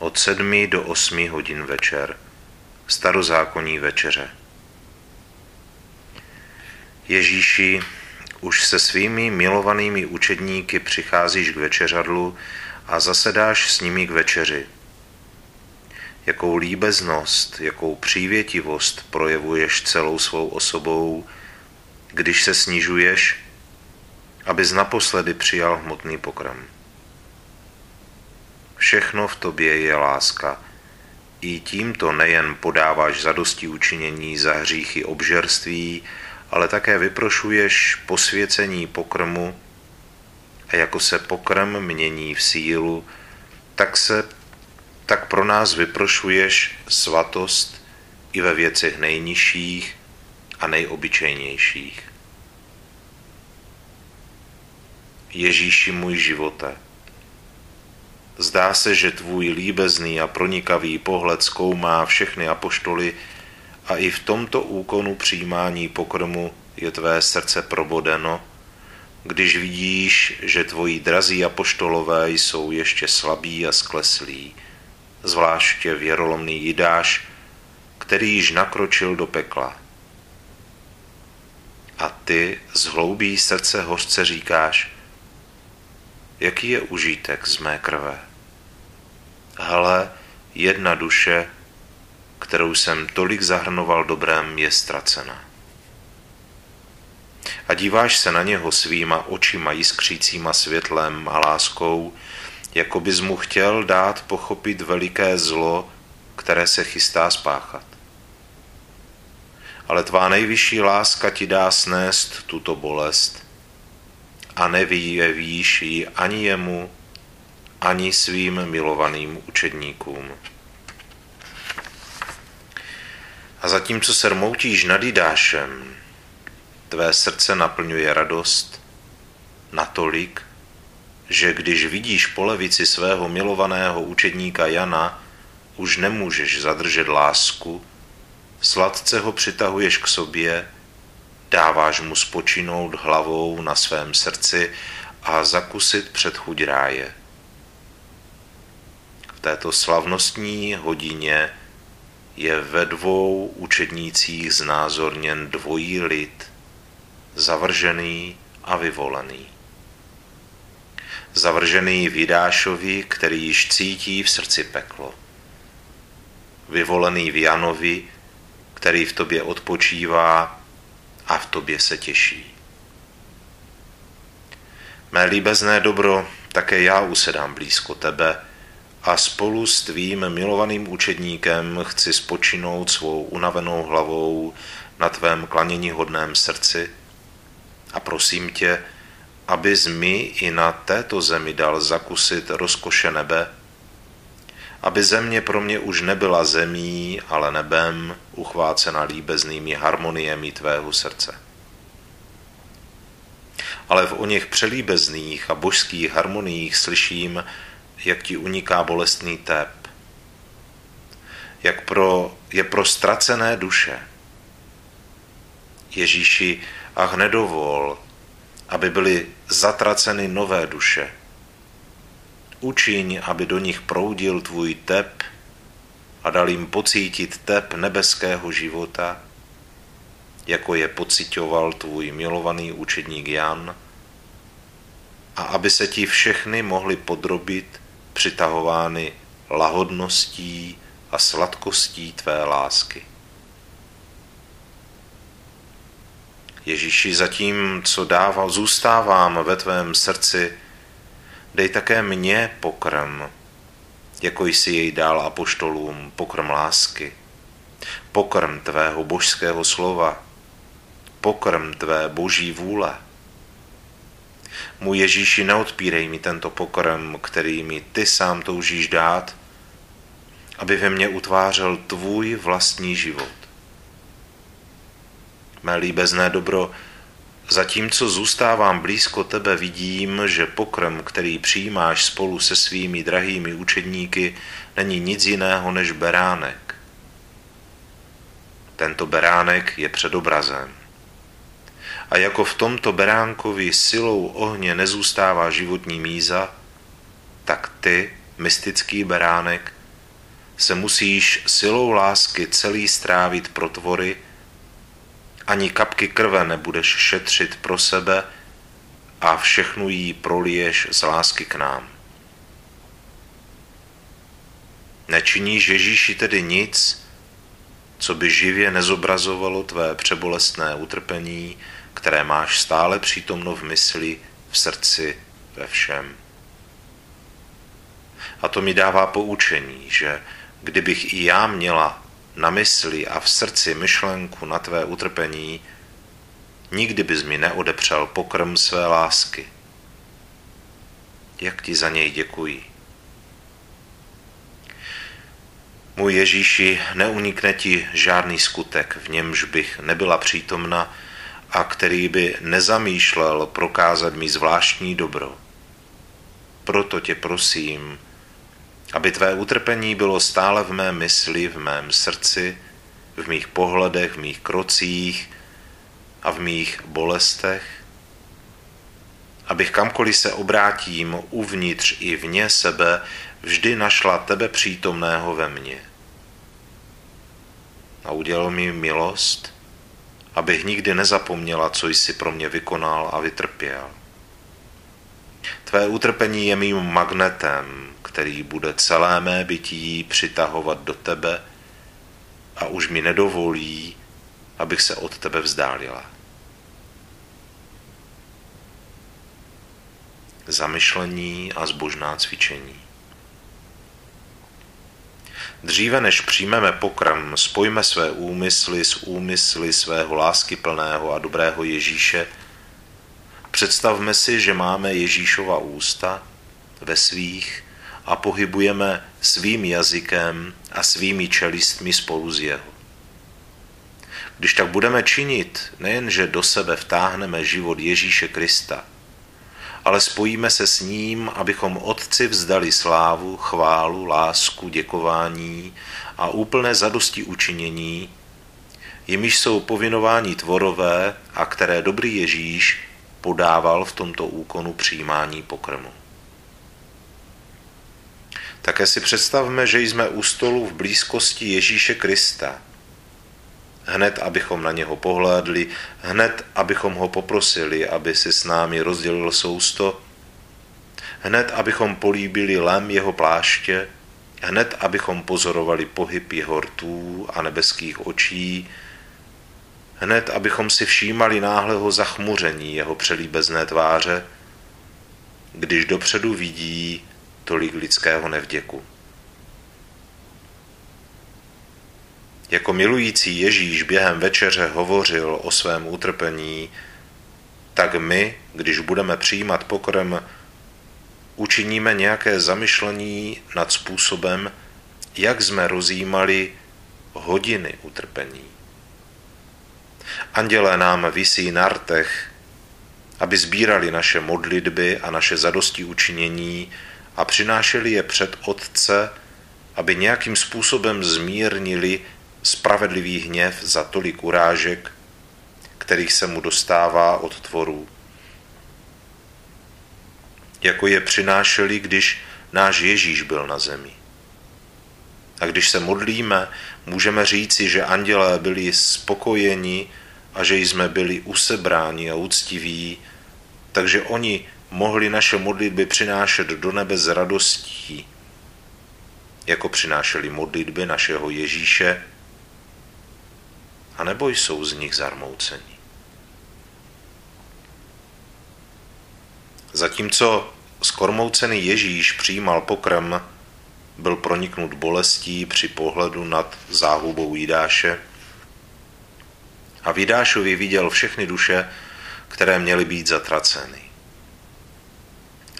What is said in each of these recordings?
od sedmi do osmi hodin večer, starozákonní večeře. Ježíši, už se svými milovanými učedníky přicházíš k večeřadlu a zasedáš s nimi k večeři. Jakou líbeznost, jakou přívětivost projevuješ celou svou osobou, když se snižuješ, abys naposledy přijal hmotný pokrm. Všechno v tobě je láska. I tímto nejen podáváš zadosti učinění za hříchy obžerství, ale také vyprošuješ posvěcení pokrmu a jako se pokrm mění v sílu, tak se tak pro nás vyprošuješ svatost i ve věcech nejnižších a nejobyčejnějších. Ježíši můj živote, Zdá se, že tvůj líbezný a pronikavý pohled zkoumá všechny apoštoly a i v tomto úkonu přijímání pokrmu je tvé srdce probodeno, když vidíš, že tvoji drazí apoštolové jsou ještě slabí a skleslí, zvláště věrolomný Jidáš, který již nakročil do pekla. A ty z hloubí srdce hořce říkáš, jaký je užitek z mé krve hele, jedna duše, kterou jsem tolik zahrnoval dobrém, je ztracena. A díváš se na něho svýma očima jiskřícíma světlem a láskou, jako bys mu chtěl dát pochopit veliké zlo, které se chystá spáchat. Ale tvá nejvyšší láska ti dá snést tuto bolest a nevyjevíš ji ani jemu, ani svým milovaným učedníkům. A zatímco se rmoutíš nad Jidášem, tvé srdce naplňuje radost natolik, že když vidíš po levici svého milovaného učedníka Jana, už nemůžeš zadržet lásku, sladce ho přitahuješ k sobě, dáváš mu spočinout hlavou na svém srdci a zakusit před chuť ráje této slavnostní hodině je ve dvou učednících znázorněn dvojí lid, zavržený a vyvolený. Zavržený v Jidášovi, který již cítí v srdci peklo. Vyvolený v Janovi, který v tobě odpočívá a v tobě se těší. Mé líbezné dobro, také já usedám blízko tebe a spolu s tvým milovaným učedníkem chci spočinout svou unavenou hlavou na tvém klanění hodném srdci a prosím tě, abys mi i na této zemi dal zakusit rozkoše nebe, aby země pro mě už nebyla zemí, ale nebem, uchvácena líbeznými harmoniemi tvého srdce. Ale v o něch přelíbezných a božských harmoniích slyším, jak ti uniká bolestný tep, jak pro, je pro ztracené duše. Ježíši, ach nedovol, aby byly zatraceny nové duše. Učiň, aby do nich proudil tvůj tep a dal jim pocítit tep nebeského života, jako je pocitoval tvůj milovaný učedník Jan, a aby se ti všechny mohli podrobit, přitahovány lahodností a sladkostí tvé lásky. Ježíši, zatím, co dával, zůstávám ve tvém srdci, dej také mně pokrm, jako jsi jej dal apoštolům, pokrm lásky, pokrm tvého božského slova, pokrm tvé boží vůle. Můj Ježíši, neodpírej mi tento pokrm, který mi ty sám toužíš dát, aby ve mně utvářel tvůj vlastní život. Mé líbezné dobro, zatímco zůstávám blízko tebe, vidím, že pokrm, který přijímáš spolu se svými drahými učedníky, není nic jiného než beránek. Tento beránek je předobrazem. A jako v tomto beránkovi silou ohně nezůstává životní míza, tak ty, mystický beránek, se musíš silou lásky celý strávit pro tvory, ani kapky krve nebudeš šetřit pro sebe a všechnu jí proliješ z lásky k nám. Nečiníš Ježíši tedy nic, co by živě nezobrazovalo tvé přebolestné utrpení, které máš stále přítomno v mysli, v srdci, ve všem. A to mi dává poučení, že kdybych i já měla na mysli a v srdci myšlenku na tvé utrpení, nikdy bys mi neodepřel pokrm své lásky. Jak ti za něj děkuji. Můj Ježíši, neunikne ti žádný skutek, v němž bych nebyla přítomna a který by nezamýšlel prokázat mi zvláštní dobro. Proto tě prosím, aby tvé utrpení bylo stále v mé mysli, v mém srdci, v mých pohledech, v mých krocích a v mých bolestech, abych kamkoliv se obrátím uvnitř i vně sebe, vždy našla tebe přítomného ve mně. A udělal mi milost, abych nikdy nezapomněla, co jsi pro mě vykonal a vytrpěl. Tvé utrpení je mým magnetem, který bude celé mé bytí přitahovat do tebe a už mi nedovolí, abych se od tebe vzdálila. Zamyšlení a zbožná cvičení. Dříve než přijmeme pokrm, spojme své úmysly s úmysly svého láskyplného a dobrého Ježíše. Představme si, že máme Ježíšova ústa ve svých a pohybujeme svým jazykem a svými čelistmi spolu s jeho. Když tak budeme činit, nejenže do sebe vtáhneme život Ježíše Krista, ale spojíme se s ním, abychom Otci vzdali slávu, chválu, lásku, děkování a úplné zadosti učinění, jimiž jsou povinováni tvorové a které dobrý Ježíš podával v tomto úkonu přijímání pokrmu. Také si představme, že jsme u stolu v blízkosti Ježíše Krista. Hned, abychom na něho pohlédli, hned, abychom ho poprosili, aby si s námi rozdělil sousto, hned, abychom políbili lem jeho pláště, hned, abychom pozorovali pohyb jeho rtů a nebeských očí, hned, abychom si všímali náhlého zachmuření jeho přelíbezné tváře, když dopředu vidí tolik lidského nevděku. Jako milující Ježíš během večeře hovořil o svém utrpení, tak my, když budeme přijímat pokrm, učiníme nějaké zamyšlení nad způsobem, jak jsme rozjímali hodiny utrpení. Andělé nám visí na rtech, aby sbírali naše modlitby a naše zadosti učinění a přinášeli je před Otce, aby nějakým způsobem zmírnili spravedlivý hněv za tolik urážek, kterých se mu dostává od tvorů. Jako je přinášeli, když náš Ježíš byl na zemi. A když se modlíme, můžeme říci, že andělé byli spokojeni a že jsme byli usebráni a úctiví, takže oni mohli naše modlitby přinášet do nebe s radostí, jako přinášeli modlitby našeho Ježíše, anebo jsou z nich zarmouceni. Zatímco skormoucený Ježíš přijímal pokrm, byl proniknut bolestí při pohledu nad záhubou Jidáše a v Jidášovi viděl všechny duše, které měly být zatraceny.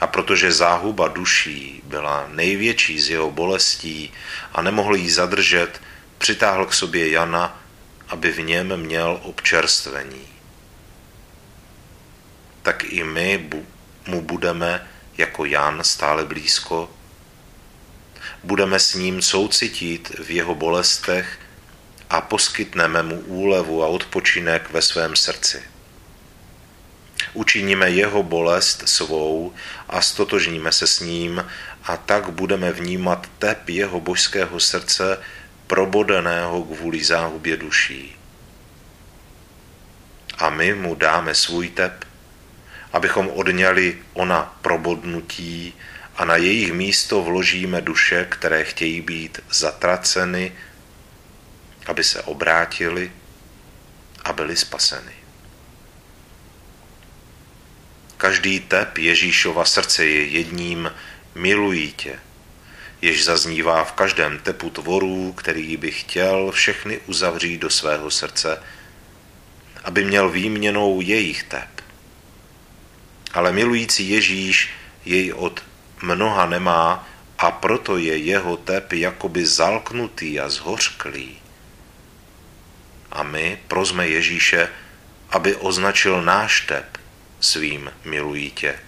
A protože záhuba duší byla největší z jeho bolestí a nemohl jí zadržet, přitáhl k sobě Jana, aby v něm měl občerstvení. Tak i my mu budeme jako Jan stále blízko. Budeme s ním soucitit v jeho bolestech a poskytneme mu úlevu a odpočinek ve svém srdci učiníme jeho bolest svou a stotožníme se s ním a tak budeme vnímat tep jeho božského srdce probodeného kvůli záhubě duší. A my mu dáme svůj tep, abychom odňali ona probodnutí a na jejich místo vložíme duše, které chtějí být zatraceny, aby se obrátili a byli spaseny. Každý tep Ježíšova srdce je jedním milují tě, jež zaznívá v každém tepu tvorů, který by chtěl všechny uzavřít do svého srdce, aby měl výměnou jejich tep. Ale milující Ježíš jej od mnoha nemá a proto je jeho tep jakoby zalknutý a zhořklý. A my prozme Ježíše, aby označil náš tep svým milují tě.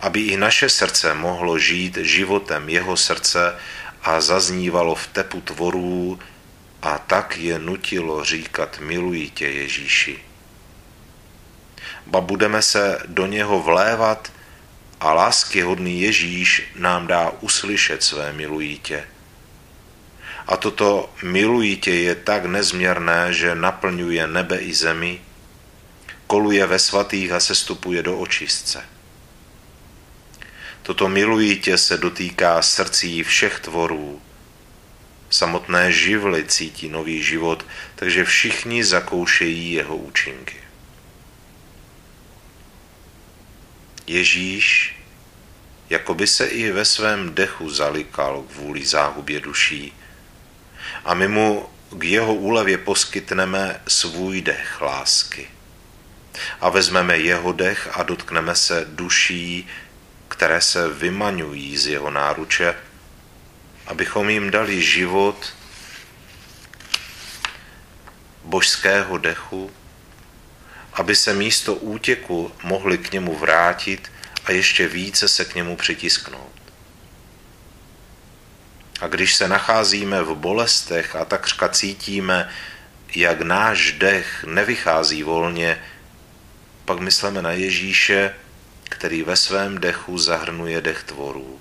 Aby i naše srdce mohlo žít životem jeho srdce a zaznívalo v tepu tvorů a tak je nutilo říkat milují tě Ježíši. Ba budeme se do něho vlévat a láskyhodný Ježíš nám dá uslyšet své milují tě. A toto milují tě je tak nezměrné, že naplňuje nebe i zemi, koluje ve svatých a sestupuje do očistce. Toto milujítě se dotýká srdcí všech tvorů. Samotné živly cítí nový život, takže všichni zakoušejí jeho účinky. Ježíš, jako by se i ve svém dechu zalikal kvůli záhubě duší, a my mu k jeho úlevě poskytneme svůj dech lásky a vezmeme jeho dech a dotkneme se duší, které se vymaňují z jeho náruče, abychom jim dali život božského dechu, aby se místo útěku mohli k němu vrátit a ještě více se k němu přitisknout. A když se nacházíme v bolestech a takřka cítíme, jak náš dech nevychází volně, pak myslíme na Ježíše, který ve svém dechu zahrnuje dech tvorů.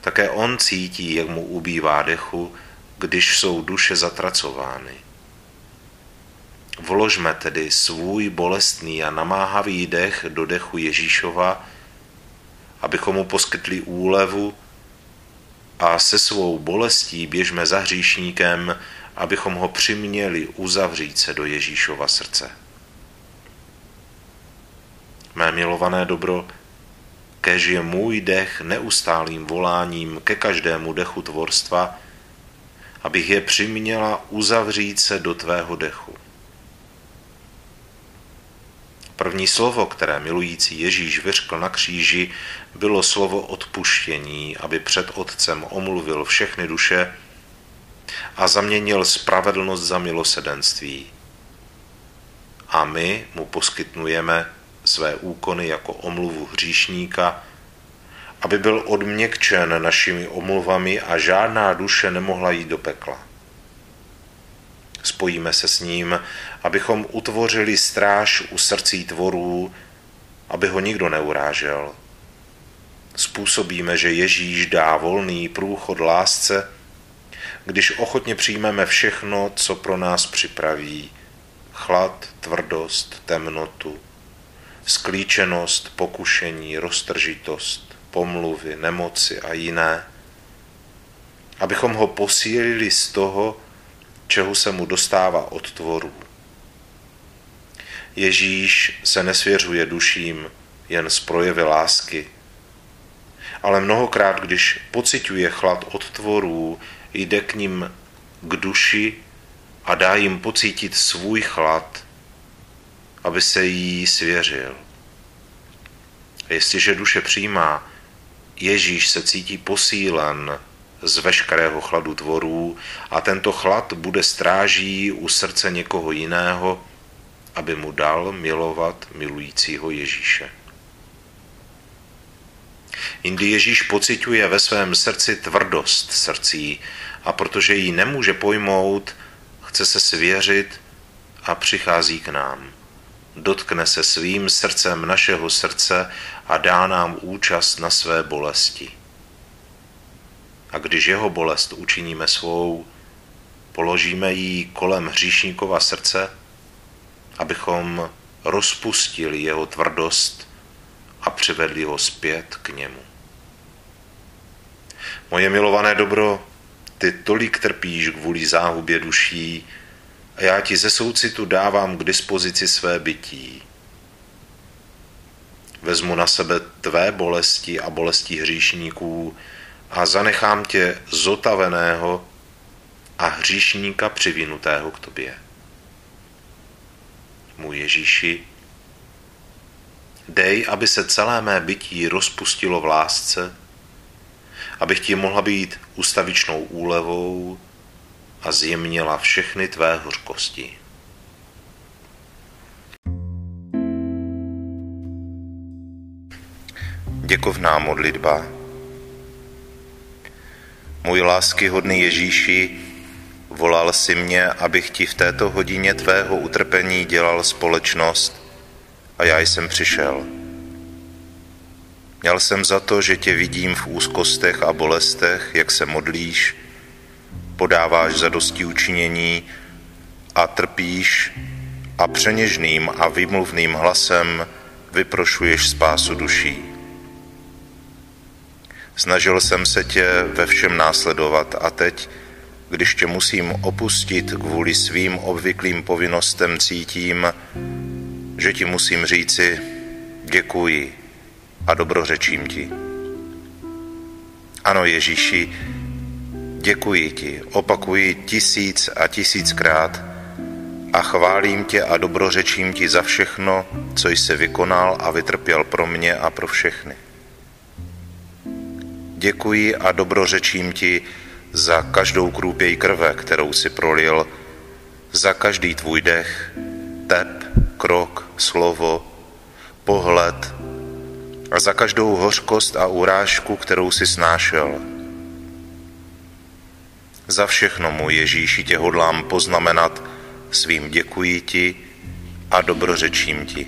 také on cítí, jak mu ubývá dechu, když jsou duše zatracovány. Vložme tedy svůj bolestný a namáhavý dech do dechu Ježíšova, abychom mu poskytli úlevu a se svou bolestí běžme za hříšníkem, abychom ho přiměli uzavřít se do Ježíšova srdce. Mé milované dobro, kež je můj dech neustálým voláním ke každému dechu tvorstva, abych je přiměla uzavřít se do tvého dechu. První slovo, které milující Ježíš vyřkl na kříži, bylo slovo odpuštění, aby před Otcem omluvil všechny duše a zaměnil spravedlnost za milosedenství. A my mu poskytnujeme své úkony jako omluvu hříšníka, aby byl odměkčen našimi omluvami a žádná duše nemohla jít do pekla. Spojíme se s ním, abychom utvořili stráž u srdcí tvorů, aby ho nikdo neurážel. Způsobíme, že Ježíš dá volný průchod lásce, když ochotně přijmeme všechno, co pro nás připraví. Chlad, tvrdost, temnotu, sklíčenost, pokušení, roztržitost, pomluvy, nemoci a jiné, abychom ho posílili z toho, čeho se mu dostává od tvorů. Ježíš se nesvěřuje duším jen z projevy lásky, ale mnohokrát, když pociťuje chlad od tvorů, jde k ním k duši a dá jim pocítit svůj chlad, aby se jí svěřil. A jestliže duše přijímá, Ježíš se cítí posílen z veškerého chladu tvorů a tento chlad bude stráží u srdce někoho jiného, aby mu dal milovat milujícího Ježíše. Jindy Ježíš pociťuje ve svém srdci tvrdost srdcí a protože ji nemůže pojmout, chce se svěřit a přichází k nám. Dotkne se svým srdcem našeho srdce a dá nám účast na své bolesti. A když jeho bolest učiníme svou, položíme ji kolem hříšníkova srdce, abychom rozpustili jeho tvrdost a přivedli ho zpět k němu. Moje milované dobro, ty tolik trpíš kvůli záhubě duší a já ti ze soucitu dávám k dispozici své bytí. Vezmu na sebe tvé bolesti a bolesti hříšníků a zanechám tě zotaveného a hříšníka přivinutého k tobě. Můj Ježíši, dej, aby se celé mé bytí rozpustilo v lásce, abych ti mohla být ustavičnou úlevou a zjemnila všechny tvé hořkosti. Děkovná modlitba Můj láskyhodný Ježíši, volal si mě, abych ti v této hodině tvého utrpení dělal společnost a já jsem přišel. Měl jsem za to, že tě vidím v úzkostech a bolestech, jak se modlíš, podáváš zadosti učinění a trpíš a přeněžným a vymluvným hlasem vyprošuješ spásu duší. Snažil jsem se tě ve všem následovat a teď, když tě musím opustit kvůli svým obvyklým povinnostem, cítím, že ti musím říci děkuji a dobrořečím ti. Ano, Ježíši, děkuji ti, opakuji tisíc a tisíckrát a chválím tě a dobrořečím ti za všechno, co jsi vykonal a vytrpěl pro mě a pro všechny. Děkuji a dobrořečím ti za každou krůpěj krve, kterou si prolil, za každý tvůj dech, tep, krok, slovo, pohled a za každou hořkost a urážku, kterou si snášel. Za všechno, můj Ježíši, tě hodlám poznamenat svým děkuji ti a dobrořečím ti.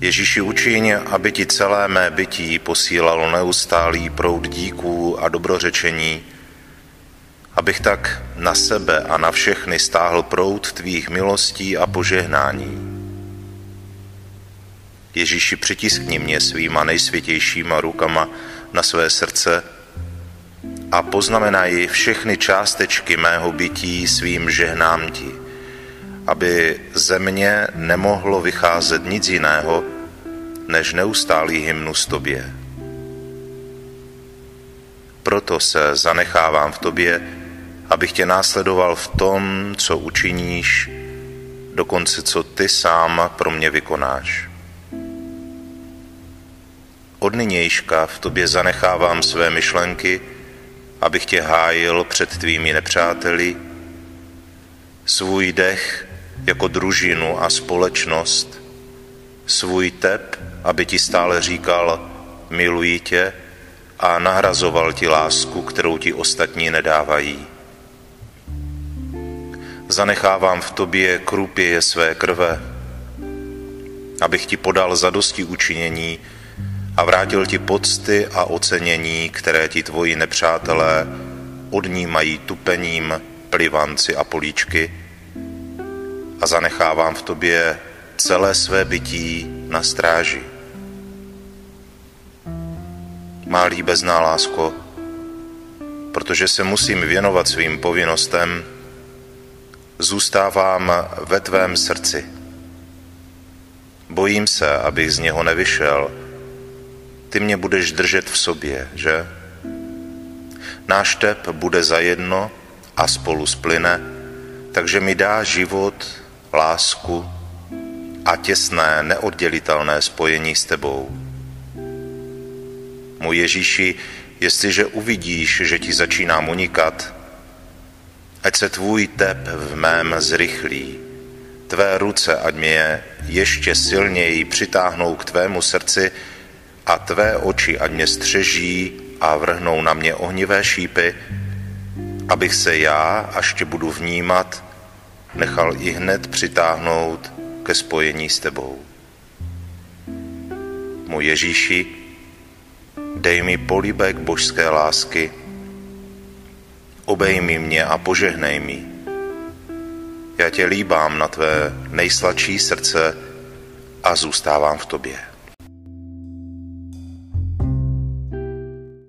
Ježíši učiň, aby ti celé mé bytí posílalo neustálý proud díků a dobrořečení, abych tak na sebe a na všechny stáhl proud tvých milostí a požehnání. Ježíši, přitiskni mě svýma nejsvětějšíma rukama na své srdce a poznamenaj všechny částečky mého bytí svým žehnám ti, aby ze mě nemohlo vycházet nic jiného, než neustálý hymnus tobě. Proto se zanechávám v tobě, abych tě následoval v tom, co učiníš, dokonce co ty sám pro mě vykonáš. Od nynějška v tobě zanechávám své myšlenky, abych tě hájil před tvými nepřáteli, svůj dech jako družinu a společnost, svůj tep, aby ti stále říkal, miluji tě a nahrazoval ti lásku, kterou ti ostatní nedávají. Zanechávám v tobě krupěje své krve, abych ti podal zadosti učinění a vrátil ti pocty a ocenění, které ti tvoji nepřátelé odnímají tupením, plivanci a políčky a zanechávám v tobě celé své bytí na stráži. Má líbezná lásko, protože se musím věnovat svým povinnostem, zůstávám ve tvém srdci. Bojím se, abych z něho nevyšel, ty mě budeš držet v sobě, že? Náš tep bude zajedno a spolu splyne, takže mi dá život, lásku a těsné, neoddělitelné spojení s tebou. Můj Ježíši, jestliže uvidíš, že ti začínám unikat, ať se tvůj tep v mém zrychlí, tvé ruce, ať mě ještě silněji přitáhnou k tvému srdci, a tvé oči ať mě střeží a vrhnou na mě ohnivé šípy, abych se já, až tě budu vnímat, nechal i hned přitáhnout ke spojení s tebou. Můj Ježíši, dej mi políbek božské lásky, obejmi mě a požehnej mi. Já tě líbám na tvé nejsladší srdce a zůstávám v tobě.